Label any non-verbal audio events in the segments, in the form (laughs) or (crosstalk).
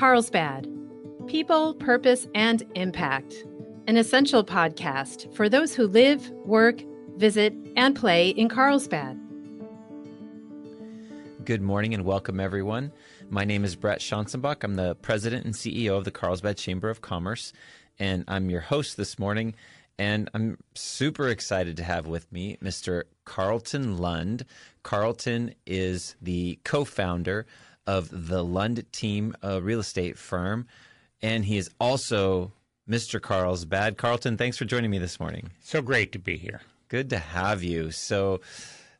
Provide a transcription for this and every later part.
Carlsbad People, Purpose, and Impact, an essential podcast for those who live, work, visit, and play in Carlsbad. Good morning and welcome, everyone. My name is Brett Schanzenbach. I'm the president and CEO of the Carlsbad Chamber of Commerce, and I'm your host this morning. And I'm super excited to have with me Mr. Carlton Lund. Carlton is the co founder of the Lund Team uh, real estate firm, and he is also Mr. Carlsbad. Carlton, thanks for joining me this morning. So great to be here. Good to have you. So,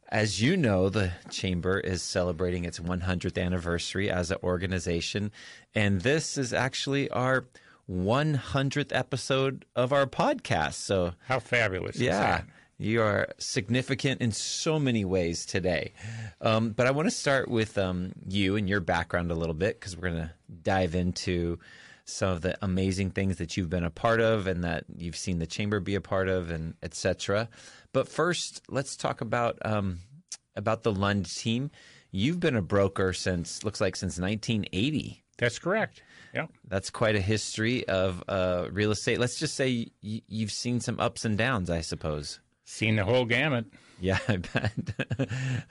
as you know, the Chamber is celebrating its 100th anniversary as an organization, and this is actually our 100th episode of our podcast. So, how fabulous! Yeah. You are significant in so many ways today. Um, but I want to start with um, you and your background a little bit because we're going to dive into some of the amazing things that you've been a part of and that you've seen the chamber be a part of and etc. But first, let's talk about um, about the Lund team. You've been a broker since looks like since 1980. That's correct. Yeah, that's quite a history of uh, real estate. Let's just say y- you've seen some ups and downs, I suppose. Seen the whole gamut. Yeah, (laughs) I bet.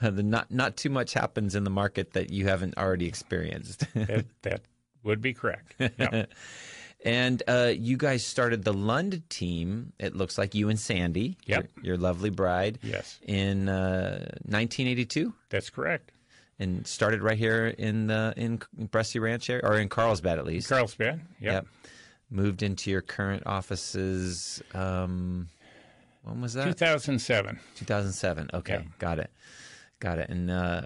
(laughs) the not not too much happens in the market that you haven't already experienced. (laughs) that, that, would be correct. Yeah. and uh, you guys started the Lund team. It looks like you and Sandy, yep. your, your lovely bride. Yes. In uh, 1982. That's correct and started right here in the in Bressi Ranch area, or in Carlsbad at least. Carlsbad, yep. yep. Moved into your current offices. Um, when was that? 2007. 2007. Okay, yep. got it, got it. And uh,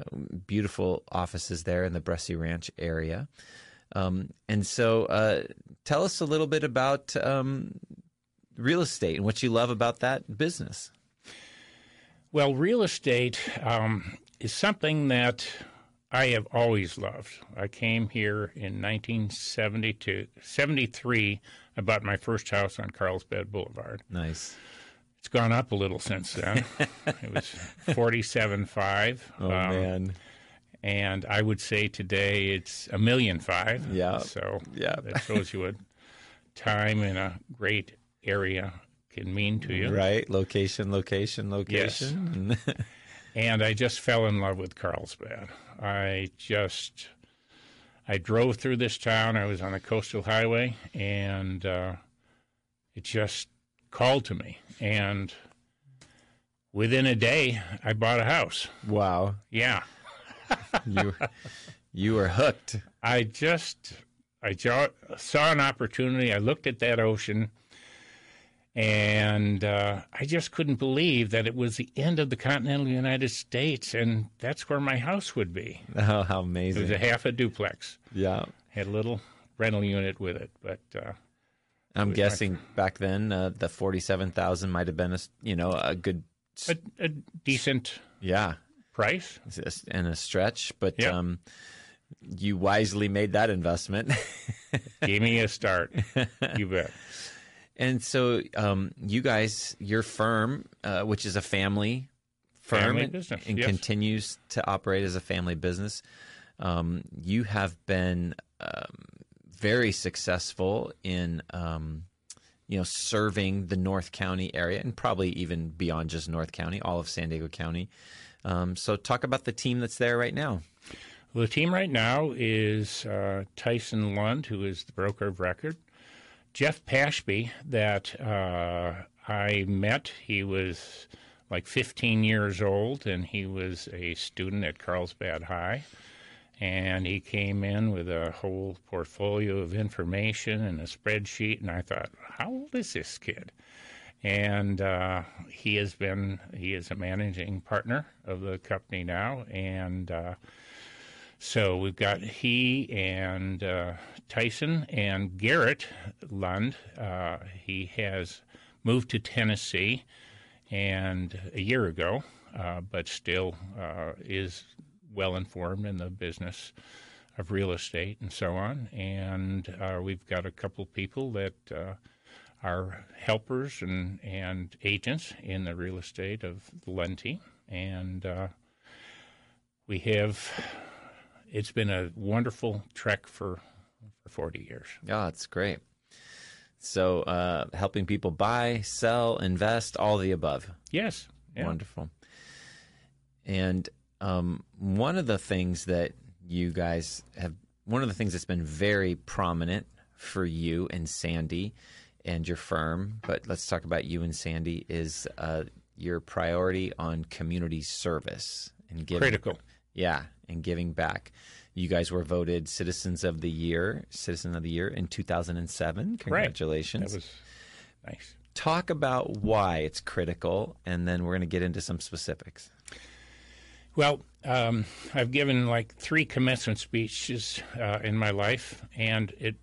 beautiful offices there in the Bressi Ranch area. Um, and so, uh, tell us a little bit about um, real estate and what you love about that business. Well, real estate um, is something that I have always loved. I came here in 1972, 73. I bought my first house on Carlsbad Boulevard. Nice. It's gone up a little since then. it was (laughs) 47.5. Oh um, man. And I would say today it's a million five. Yeah. So yeah. that shows you what time in a great area can mean to you. Right. Location, location, location. Yes. and (laughs) I just fell in love with Carlsbad. I just I drove through this town. I was on the coastal highway, and uh, it just called to me. And within a day, I bought a house. Wow! Yeah, (laughs) you you were hooked. I just I saw an opportunity. I looked at that ocean and uh, I just couldn't believe that it was the end of the continental United States, and that's where my house would be. (laughs) Oh, how amazing! It was a half a duplex. Yeah, had a little rental unit with it, but uh, I'm guessing back then uh, the forty-seven thousand might have been a you know a good, a, a decent yeah price and a stretch, but yep. um, you wisely made that investment. (laughs) Gave me a start. You bet. And so, um, you guys, your firm, uh, which is a family firm family and, business, and yes. continues to operate as a family business, um, you have been um, very successful in, um, you know, serving the North County area and probably even beyond just North County, all of San Diego County. Um, so, talk about the team that's there right now. Well, the team right now is uh, Tyson Lund, who is the broker of record. Jeff Pashby that uh, I met. He was like 15 years old, and he was a student at Carlsbad High. And he came in with a whole portfolio of information and a spreadsheet, and I thought, how old is this kid? And uh, he has been he is a managing partner of the company now, and uh, so we've got he and uh, Tyson and Garrett Lund. Uh, he has moved to Tennessee and a year ago, uh, but still uh, is well informed in the business of real estate and so on. And uh, we've got a couple people that uh, are helpers and, and agents in the real estate of the Lund team. And we have it's been a wonderful trek for for 40 years. Oh, that's great. So, uh, helping people buy, sell, invest, all the above. Yes. Yeah. Wonderful. And um, one of the things that you guys have, one of the things that's been very prominent for you and Sandy and your firm, but let's talk about you and Sandy, is uh, your priority on community service and giving. Critical. Yeah, and giving back. You guys were voted Citizens of the Year, Citizen of the Year in 2007. Congratulations. That was nice. Talk about why it's critical, and then we're going to get into some specifics. Well, um, I've given like three commencement speeches uh, in my life, and it.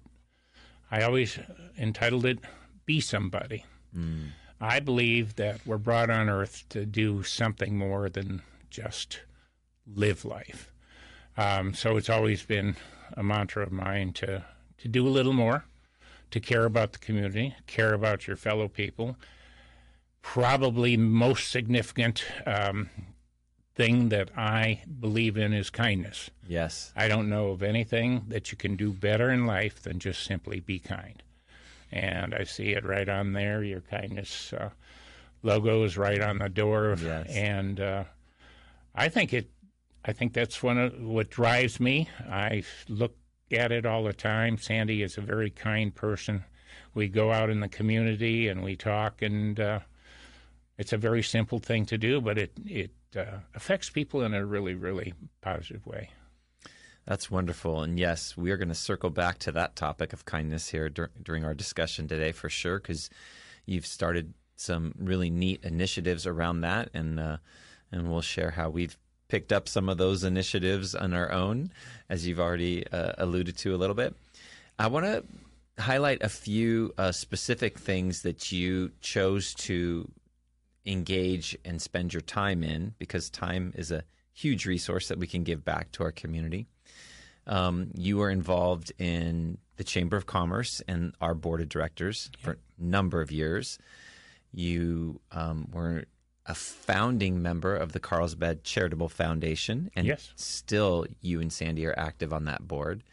I always entitled it "Be Somebody." Mm. I believe that we're brought on Earth to do something more than just live life. Um, so it's always been a mantra of mine to to do a little more, to care about the community, care about your fellow people. Probably most significant um, thing that I believe in is kindness. Yes. I don't know of anything that you can do better in life than just simply be kind. And I see it right on there. Your kindness uh, logo is right on the door. Yes. And uh, I think it. I think that's one of what drives me. I look at it all the time. Sandy is a very kind person. We go out in the community and we talk, and uh, it's a very simple thing to do, but it it uh, affects people in a really, really positive way. That's wonderful. And yes, we are going to circle back to that topic of kindness here dur- during our discussion today for sure, because you've started some really neat initiatives around that. And, uh, and we'll share how we've picked up some of those initiatives on our own, as you've already uh, alluded to a little bit. I want to highlight a few uh, specific things that you chose to engage and spend your time in because time is a huge resource that we can give back to our community. Um, you are involved in the Chamber of Commerce and our board of directors for a number of years. You um, were a founding member of the Carlsbad Charitable Foundation, and yes. still you and Sandy are active on that board.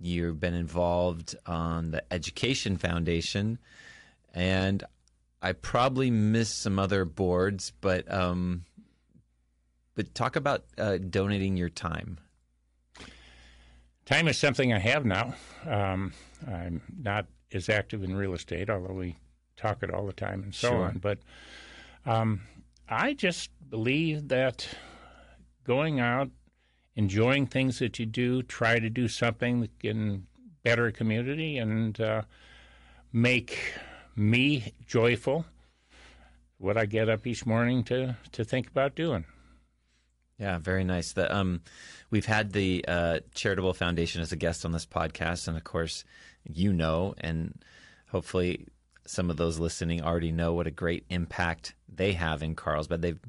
You've been involved on the Education Foundation, and I probably missed some other boards, but um, but talk about uh, donating your time. Time is something I have now. Um, I'm not as active in real estate, although we talk it all the time and so sure. on. But um, I just believe that going out, enjoying things that you do, try to do something that can better a community and uh, make me joyful, what I get up each morning to, to think about doing. Yeah, very nice. The, um, we've had the uh, Charitable Foundation as a guest on this podcast, and of course, you know, and hopefully, some of those listening already know what a great impact they have in Carlsbad. They've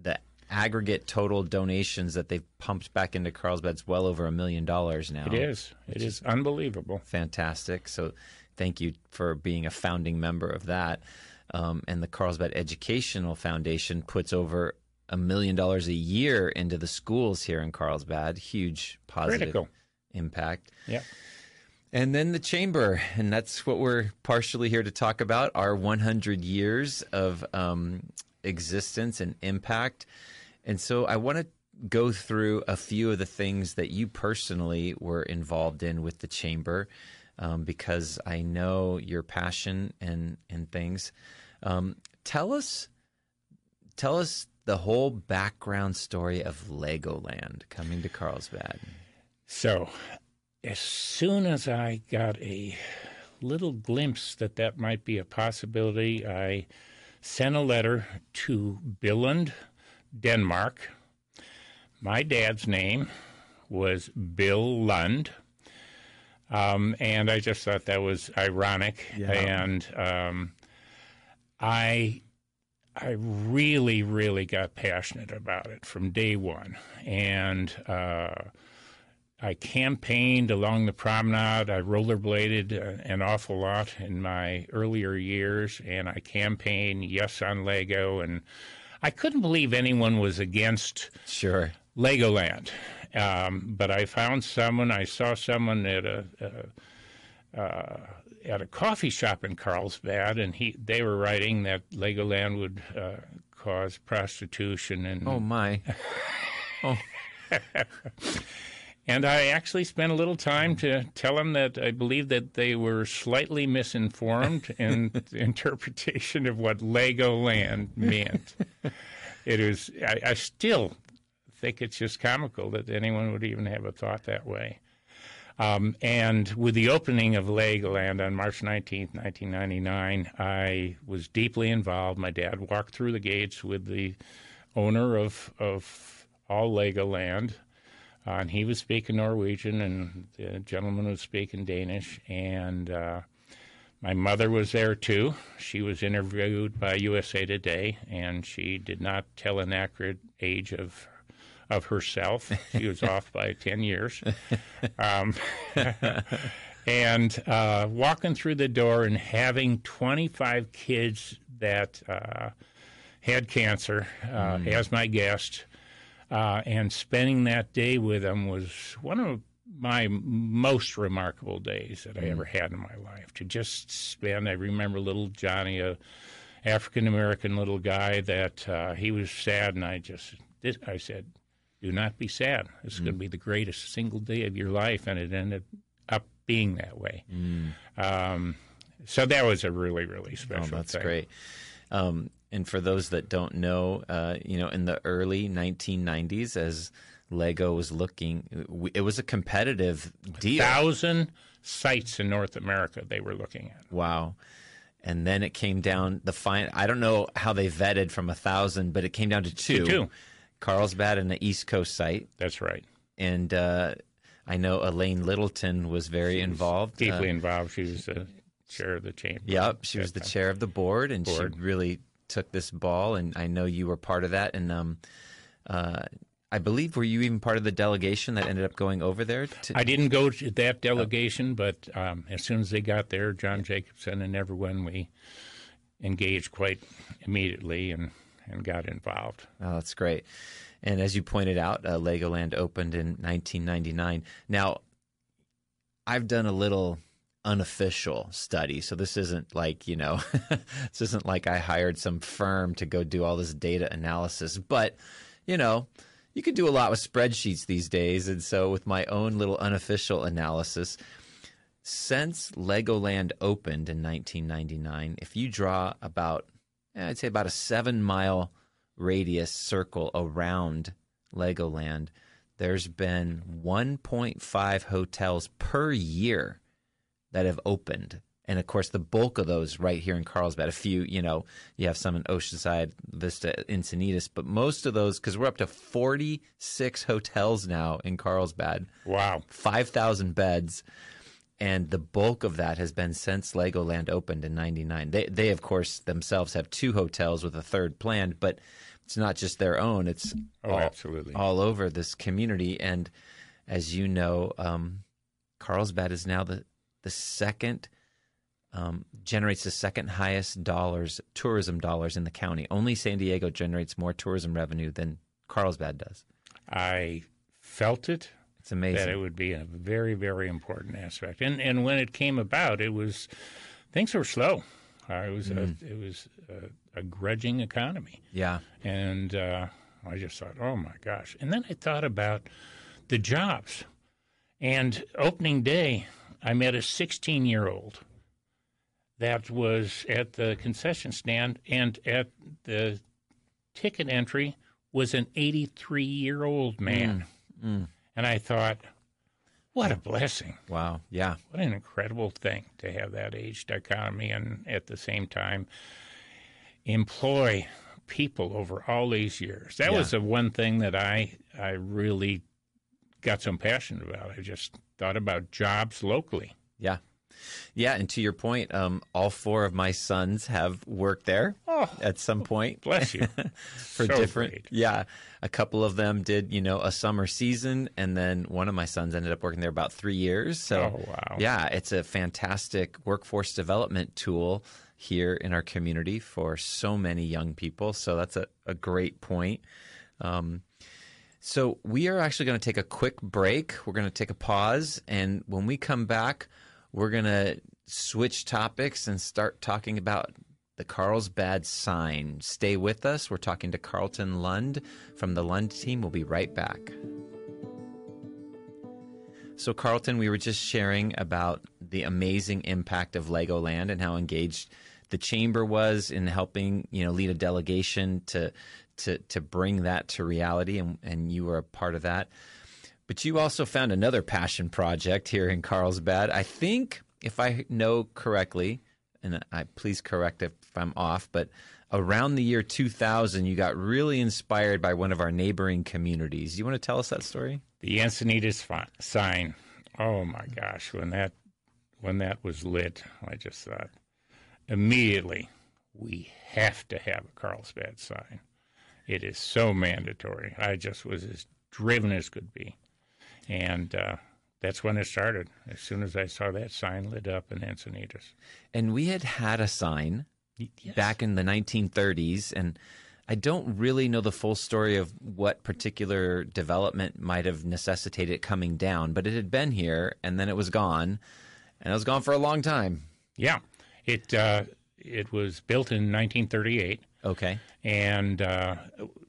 the aggregate total donations that they've pumped back into Carlsbad's well over a million dollars now. It is. It is unbelievable. Fantastic. So thank you for being a founding member of that. Um, and the Carlsbad Educational Foundation puts over a million dollars a year into the schools here in Carlsbad. Huge positive Critical. impact. Yeah. And then the chamber, and that's what we're partially here to talk about our 100 years of um, existence and impact. And so I want to go through a few of the things that you personally were involved in with the chamber um, because I know your passion and and things. Um, tell us, tell us the whole background story of Legoland coming to Carlsbad. So, as soon as I got a little glimpse that that might be a possibility, I sent a letter to Billund, Denmark. My dad's name was Bill Lund. Um, and I just thought that was ironic. Yeah. And um, I, I really, really got passionate about it from day one. And uh, I campaigned along the promenade. I rollerbladed an awful lot in my earlier years, and I campaigned yes on Lego. And I couldn't believe anyone was against Sure. Legoland. Um, but I found someone. I saw someone at a. Uh, at a coffee shop in Carlsbad, and he they were writing that Legoland would uh, cause prostitution and Oh my. (laughs) Oh. and I actually spent a little time to tell them that I believe that they were slightly misinformed (laughs) in the interpretation of what Legoland meant. (laughs) It is I, I still think it's just comical that anyone would even have a thought that way. Um, and with the opening of Legoland on March 19, 1999, I was deeply involved. My dad walked through the gates with the owner of, of all Legoland, uh, and he was speaking Norwegian, and the gentleman was speaking Danish. And uh, my mother was there too. She was interviewed by USA Today, and she did not tell an accurate age of of herself. She was (laughs) off by 10 years. (laughs) Um, (laughs) and uh, walking through the door and having 25 kids that uh, had cancer uh, mm. as my guest uh, and spending that day with them was one of my most remarkable days that I mm. ever had in my life. To just spend, I remember little Johnny, a African American little guy, that uh, he was sad, and I just, I said, do not be sad. This is mm. going to be the greatest single day of your life, and it ended up being that way. Mm. Um, so that was a really, really oh, special. Oh, that's thing. great. Um, and for those that don't know, uh, you know, in the early 1990s, as Lego was looking, it was a competitive deal. A thousand sites in North America they were looking at. Wow. And then it came down the fine. I don't know how they vetted from a thousand, but it came down to two. To two. Carlsbad and the East Coast site. That's right. And uh, I know Elaine Littleton was very involved. Deeply uh, involved. She was the chair of the chamber. Yep, she was the time. chair of the board, and board. she really took this ball. And I know you were part of that. And um, uh, I believe were you even part of the delegation that ended up going over there? To... I didn't go to that delegation, oh. but um, as soon as they got there, John Jacobson and everyone, we engaged quite immediately and and got involved. Oh, that's great. And as you pointed out, uh, Legoland opened in 1999. Now, I've done a little unofficial study. So this isn't like, you know, (laughs) this isn't like I hired some firm to go do all this data analysis, but, you know, you can do a lot with spreadsheets these days. And so with my own little unofficial analysis, since Legoland opened in 1999, if you draw about I'd say about a seven mile radius circle around Legoland, there's been 1.5 hotels per year that have opened. And of course, the bulk of those right here in Carlsbad. A few, you know, you have some in Oceanside, Vista, Encinitas, but most of those, because we're up to 46 hotels now in Carlsbad. Wow. 5,000 beds and the bulk of that has been since Legoland opened in '99. They, they of course themselves have two hotels with a third planned, but it's not just their own. It's oh, all, absolutely all over this community. And as you know, um, Carlsbad is now the the second um, generates the second highest dollars tourism dollars in the county. Only San Diego generates more tourism revenue than Carlsbad does. I felt it it's amazing that it would be a very, very important aspect. And and when it came about, it was things were slow. Uh, it was mm. a, it was a, a, grudging economy. Yeah, and uh, I just thought, oh my gosh. And then I thought about the jobs. And opening day, I met a 16 year old that was at the concession stand, and at the ticket entry was an 83 year old man. Mm. Mm. And I thought, what a blessing. Wow. Yeah. What an incredible thing to have that age dichotomy and at the same time employ people over all these years. That yeah. was the one thing that I I really got so passionate about. I just thought about jobs locally. Yeah. Yeah, and to your point, um, all four of my sons have worked there oh, at some point. Bless you. (laughs) for so different, great. yeah. A couple of them did, you know, a summer season, and then one of my sons ended up working there about three years. So, oh, wow. yeah, it's a fantastic workforce development tool here in our community for so many young people. So that's a, a great point. Um, So, we are actually going to take a quick break. We're going to take a pause. And when we come back, we're going to switch topics and start talking about the Carlsbad sign. Stay with us. We're talking to Carlton Lund from the Lund team. We'll be right back. So, Carlton, we were just sharing about the amazing impact of Legoland and how engaged the chamber was in helping, you know, lead a delegation to to to bring that to reality, and, and you were a part of that. But you also found another passion project here in Carlsbad. I think, if I know correctly, and I please correct if I'm off, but around the year 2000, you got really inspired by one of our neighboring communities. Do you want to tell us that story? The Encinitas sign. Oh my gosh, when that when that was lit, I just thought immediately we have to have a Carlsbad sign. It is so mandatory. I just was as driven as could be, and uh, that's when it started. As soon as I saw that sign lit up in Encinitas, And we had had a sign yes. back in the 1930s, and I don't really know the full story of what particular development might have necessitated coming down, but it had been here and then it was gone, and it was gone for a long time. Yeah, it uh, it was built in 1938. Okay. and uh,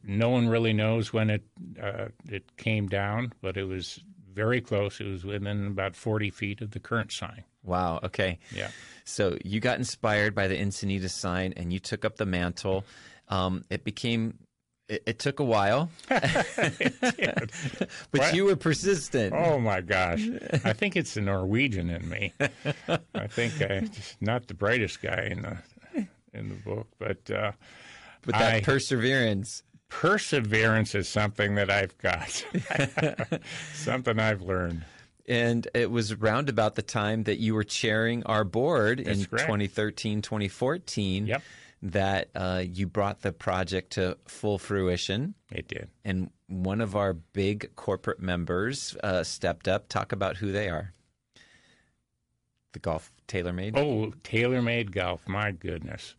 no one really knows when it uh, it came down, but it was very close. It was within about 40 feet of the current sign. Wow. Okay. Yeah. So you got inspired by the Encinitas sign and you took up the mantle. Um, it became, it, it took a while, (laughs) (laughs) but Right. you were persistent. Oh my gosh! I think it's the Norwegian in me. (laughs) I think I'm not the brightest guy in the in the book, but uh, but that I- perseverance. perseverance is something that I've got. (laughs) something I've learned. And it was around about the time that you were chairing our board in correct. 2013, 2014 Yep. that uh, you brought the project to full fruition. It did. And one of our big corporate members uh, stepped up. Talk about who they are. The golf TaylorMade. Oh, TaylorMade golf! My goodness.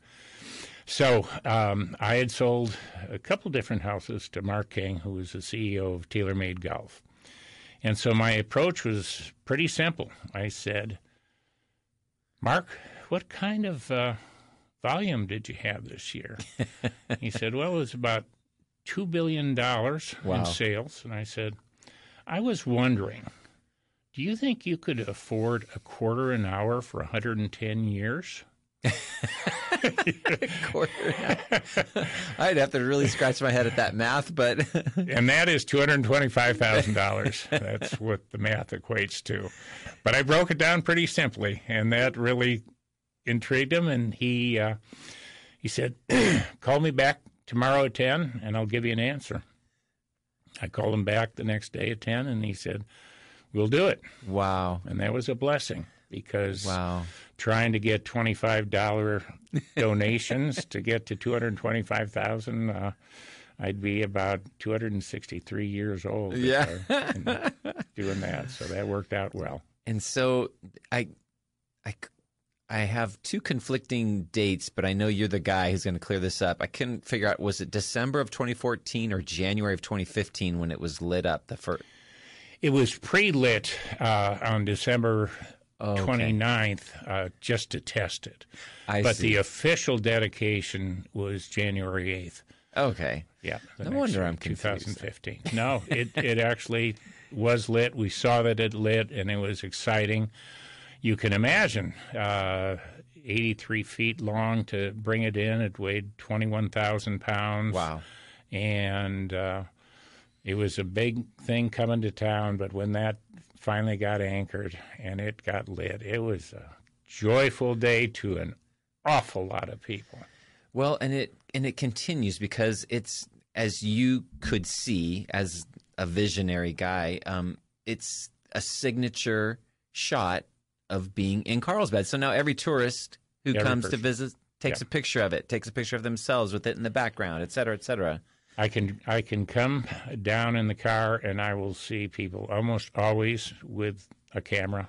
So um, I had sold a couple different houses to Mark King, who was the CEO of TaylorMade Golf, and so my approach was pretty simple. I said, "Mark, what kind of uh, volume did you have this year?" (laughs) he said, "Well, it was about two billion dollars Wow. in sales," and I said, "I was wondering." Do you think you could afford a quarter an hour for 110 years? (laughs) quarter. (laughs) I'd have to really scratch my head at that math, but (laughs) And that is $225,000. That's what the math equates to. But I broke it down pretty simply, and that really intrigued him. And he, uh, he said, (clears throat) Call me back tomorrow at 10, and I'll give you an answer. I called him back the next day at 10, and he said, We'll do it. wow, And that was a blessing because wow. trying to get $25 donations to get to 225000 uh, I'd be about 263 years old Yeah. I- doing that. So that worked out well. And so I, I, I have two conflicting dates, but I know you're the guy who's going to clear this up. I couldn't figure out was it December of 2014 or January of 2015 when it was lit up the first. It was pre lit uh, on December Okay. 29th uh, just to test it. I but see. the official dedication was January 8th. okay. Yeah. No wonder year, I'm confused. 2015. No, it, it actually was lit. We saw that it lit, and it was exciting. You can imagine uh, 83 feet long to bring it in. It weighed 21,000 pounds. Wow. And uh, it was a big thing coming to town, but when that finally got anchored and it got lit, it was a joyful day to an awful lot of people. Well, and it and it continues because it's as you could see as a visionary guy, um, it's a signature shot of being in Carlsbad. So now every tourist who Every comes to visit takes Yeah. a picture of it, takes a picture of themselves with it in the background, et cetera, et cetera. I can I can come down in the car and I will see people almost always with a camera.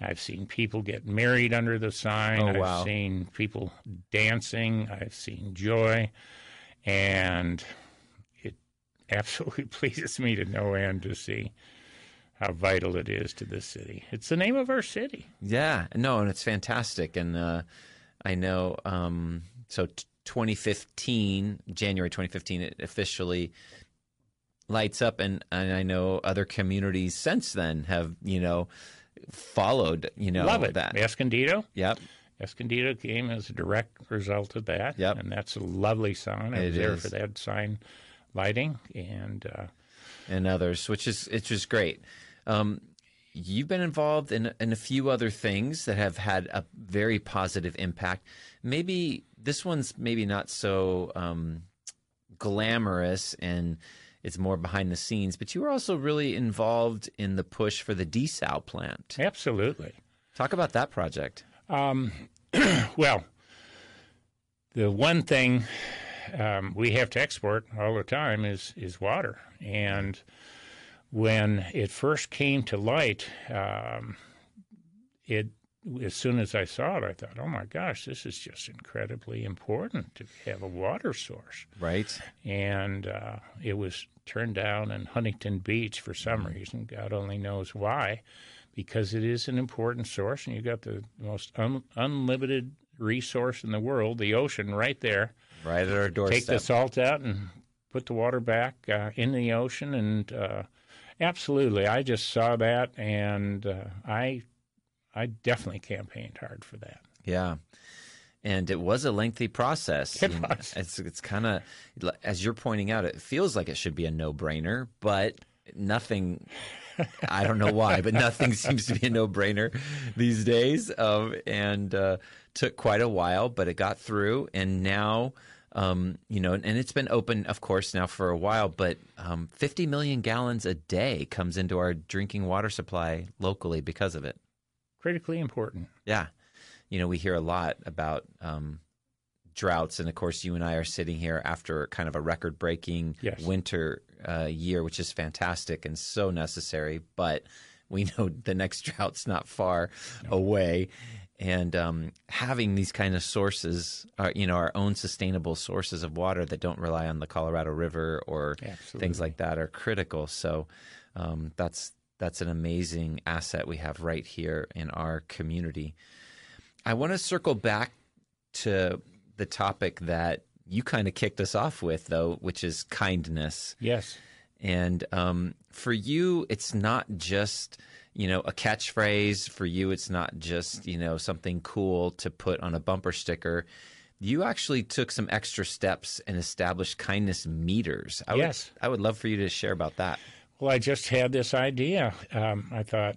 I've seen people get married under the sign. Oh, I've seen people dancing. I've seen joy, and it absolutely (laughs) pleases me to no end to see how vital it is to this city. It's the name of our city. Yeah, no, and it's fantastic. And uh, I know, um, so t- 2015, January 2015, it officially lights up, and, and I know other communities since then have, you know, followed, you know, Love it. that. Escondido. Yep. Escondido came as a direct result of that. Yep. And that's a lovely sign. I It was there is. for that sign lighting. And uh, and others, which is it's just great. Um, you've been involved in in a few other things that have had a very positive impact. Maybe this one's maybe not so um, glamorous and it's more behind the scenes, but you were also really involved in the push for the desal plant. absolutely. Talk about that project. (clears throat) Well, the one thing um, we have to export all the time is is water, and when it first came to light, um, it as soon as I saw it, I thought, "Oh my gosh, this is just incredibly important to have a water source." Right. and uh, it was turned down in Huntington Beach for some reason. God only knows why, because it is an important source, and you've got the most un- unlimited resource in the world, the ocean, right there. Right at our doorstep. Take the salt out and put the water back uh, in the ocean, and uh, absolutely, I just saw that, and uh, I, I definitely campaigned hard for that. Yeah. And it was a lengthy process. It was. It's it's kind of as you're pointing out, it feels like it should be a no-brainer, but nothing. I don't know why, but nothing (laughs) seems to be a no-brainer these days. Um, and uh, took quite a while, but it got through, and now. Um, you know, and it's been open, of course, now for a while, but um, 50 million gallons a day comes into our drinking water supply locally because of it. Critically important. Yeah. You know, we hear a lot about um, droughts. And of course, you and I are sitting here after kind of a record breaking Yes. winter uh, year, which is fantastic and so necessary. But we (laughs) know the next drought's not far away. And um, having these kind of sources, uh, you know, our own sustainable sources of water that don't rely on the Colorado River or things like that are critical. So um, that's that's an amazing asset we have right here in our community. I want to circle back to the topic that you kind of kicked us off with, though, which is kindness. Yes. And um, for you, it's not just you know a catchphrase. For you, it's not just you know something cool to put on a bumper sticker. You actually took some extra steps and established kindness meters. I Yes. would, I would love for you to share about that. Well, I just had this idea. Um, I thought,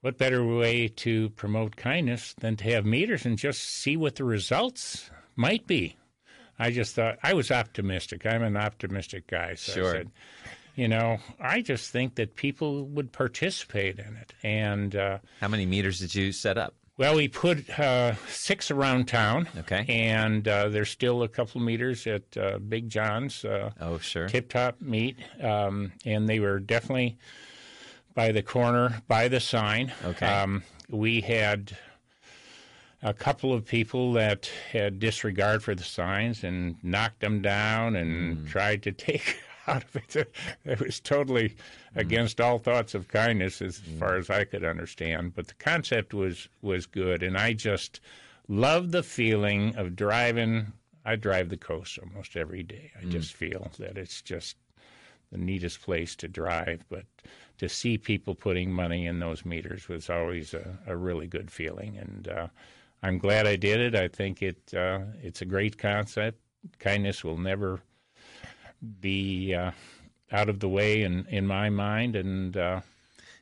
what better way to promote kindness than to have meters and just see what the results might be? I just thought I was optimistic. I'm an optimistic guy. So Sure. I said, you know, I just think that people would participate in it. And, uh, How many meters did you set up? Well, we put uh, six around town. Okay. And uh, there's still a couple meters at uh, Big John's. Uh, Oh, sure. tip top meat, um, and they were definitely by the corner, by the sign. Okay. Um, we had a couple of people that had disregard for the signs and knocked them down and tried to (laughs) take (laughs) out of it. It was totally against all thoughts of kindness, as far as I could understand. But the concept was was good, and I just love the feeling of driving. I drive the coast almost every day. I just feel that it's just the neatest place to drive. But to see people putting money in those meters was always a, a really good feeling, and uh, I'm glad I did it. I think it uh, it's a great concept. Kindness will never be uh, out of the way in, in my mind, and uh,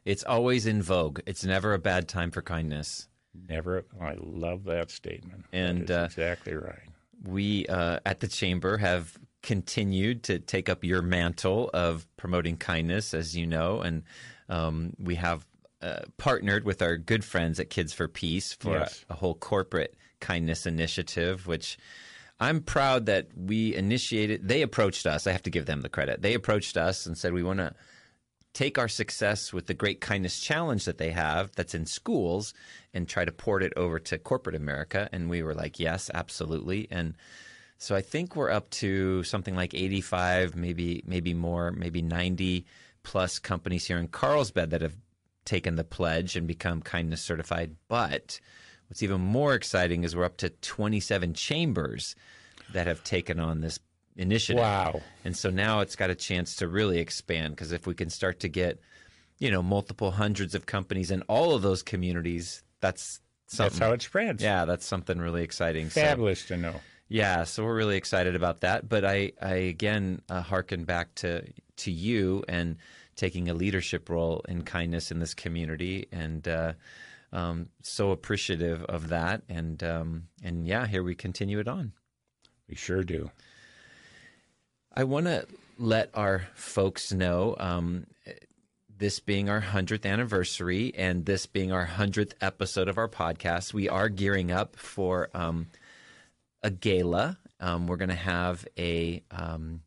It's always in vogue. It's never a bad time for kindness. never. I love that statement. And, that uh, exactly right. We uh, at the chamber have continued to take up your mantle of promoting kindness, as you know, and um, we have uh, partnered with our good friends at Kids for Peace for Yes. a, a whole corporate kindness initiative, which. I'm proud that we initiated. They approached us. I have to give them the credit. They approached us and said, We want to take our success with the Great Kindness Challenge that they have that's in schools and try to port it over to corporate America. And we were like, yes, absolutely. And So I think we're up to something like 85, maybe maybe more, maybe 90 plus companies here in Carlsbad that have taken the pledge and become kindness certified. But what's even more exciting is we're up to 27 chambers that have taken on this initiative. Wow. And so now it's got a chance to really expand because if we can start to get, you know, multiple hundreds of companies in all of those communities, that's something. That's how it spreads. Yeah, that's something really exciting. So- Fabulous to know. yeah, so we're really excited about that. But I, I again uh, hearken back to to you and taking a leadership role in kindness in this community, and uh, um, so appreciative of that. And um, and yeah, here we continue it on. We sure do. I want to let our folks know um, this being our 100th anniversary and this being our 100th episode of our podcast, we are gearing up for um, a gala. Um, we're going to have a um,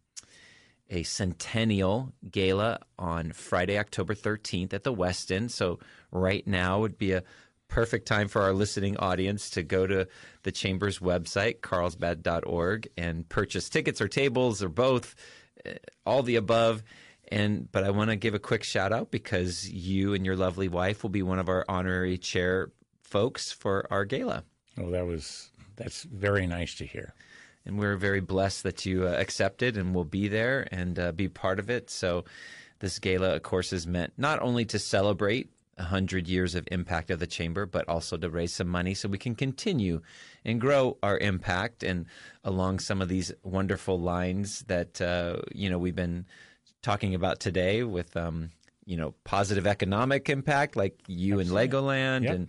a centennial gala on Friday, October 13th at the Westin. So right now would be a perfect time for our listening audience to go to the chamber's website, carlsbad.org, and purchase tickets or tables or both, uh, all the above. And but I want to give a quick shout out because you and your lovely wife will be one of our honorary chair folks for our gala. Oh, that was that's very nice to hear. And we're very blessed that you uh, accepted and will be there and uh, be part of it. So, this gala, of course, is meant not only to celebrate 100 years of impact of the chamber, but also to raise some money so we can continue and grow our impact. And along some of these wonderful lines that uh, you know we've been talking about today, with um, you know positive economic impact, like you and Legoland, Yep. and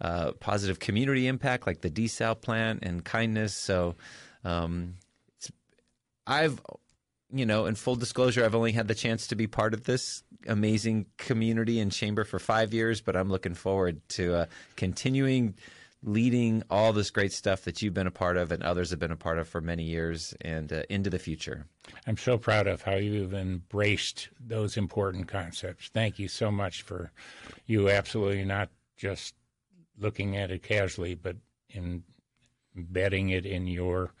uh, positive community impact, like the desal plant, and kindness. So. Um, I've, you know, in full disclosure, I've only had the chance to be part of this amazing community and chamber for five years, but I'm looking forward to uh, continuing leading all this great stuff that you've been a part of and others have been a part of for many years and uh, into the future. I'm so proud of how you've embraced those important concepts. Thank you so much for you absolutely not just looking at it casually, but in embedding it in your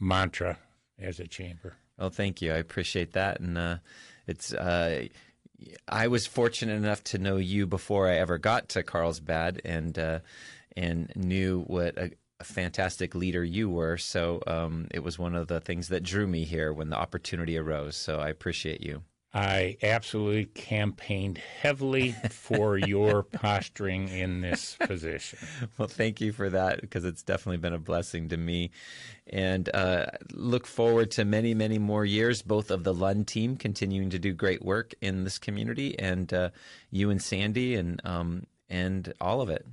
mantra as a chamber. Well, thank you. I appreciate that. And uh, it's, uh, I was fortunate enough to know you before I ever got to Carlsbad and, uh, and knew what a, a fantastic leader you were. So um, it was one of the things that drew me here when the opportunity arose. So I appreciate you. I absolutely campaigned heavily for (laughs) your posturing in this position. Well, thank you for that because it's definitely been a blessing to me. And uh, look forward to many, many more years, both of the Lund team continuing to do great work in this community and uh, you and Sandy and, um, and all of it.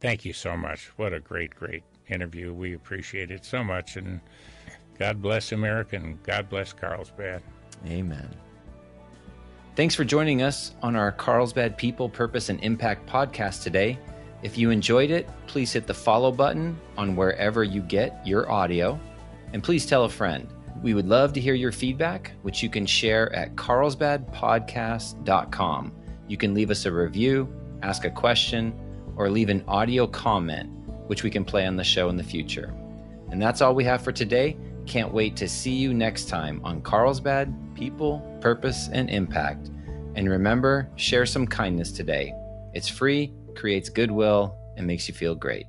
Thank you so much. What a great, great interview. We appreciate it so much. And God bless America and God bless Carlsbad. Amen. Thanks for joining us on our Carlsbad People, Purpose, and Impact podcast today. If you enjoyed it, please hit the follow button on wherever you get your audio. And please tell a friend. We would love to hear your feedback, which you can share at carlsbadpodcast.com. You can leave us a review, ask a question, or leave an audio comment, which we can play on the show in the future. And that's all we have for today. Can't wait to see you next time on Carlsbad People, Purpose, and Impact. And remember, share some kindness today. It's free, creates goodwill, and makes you feel great.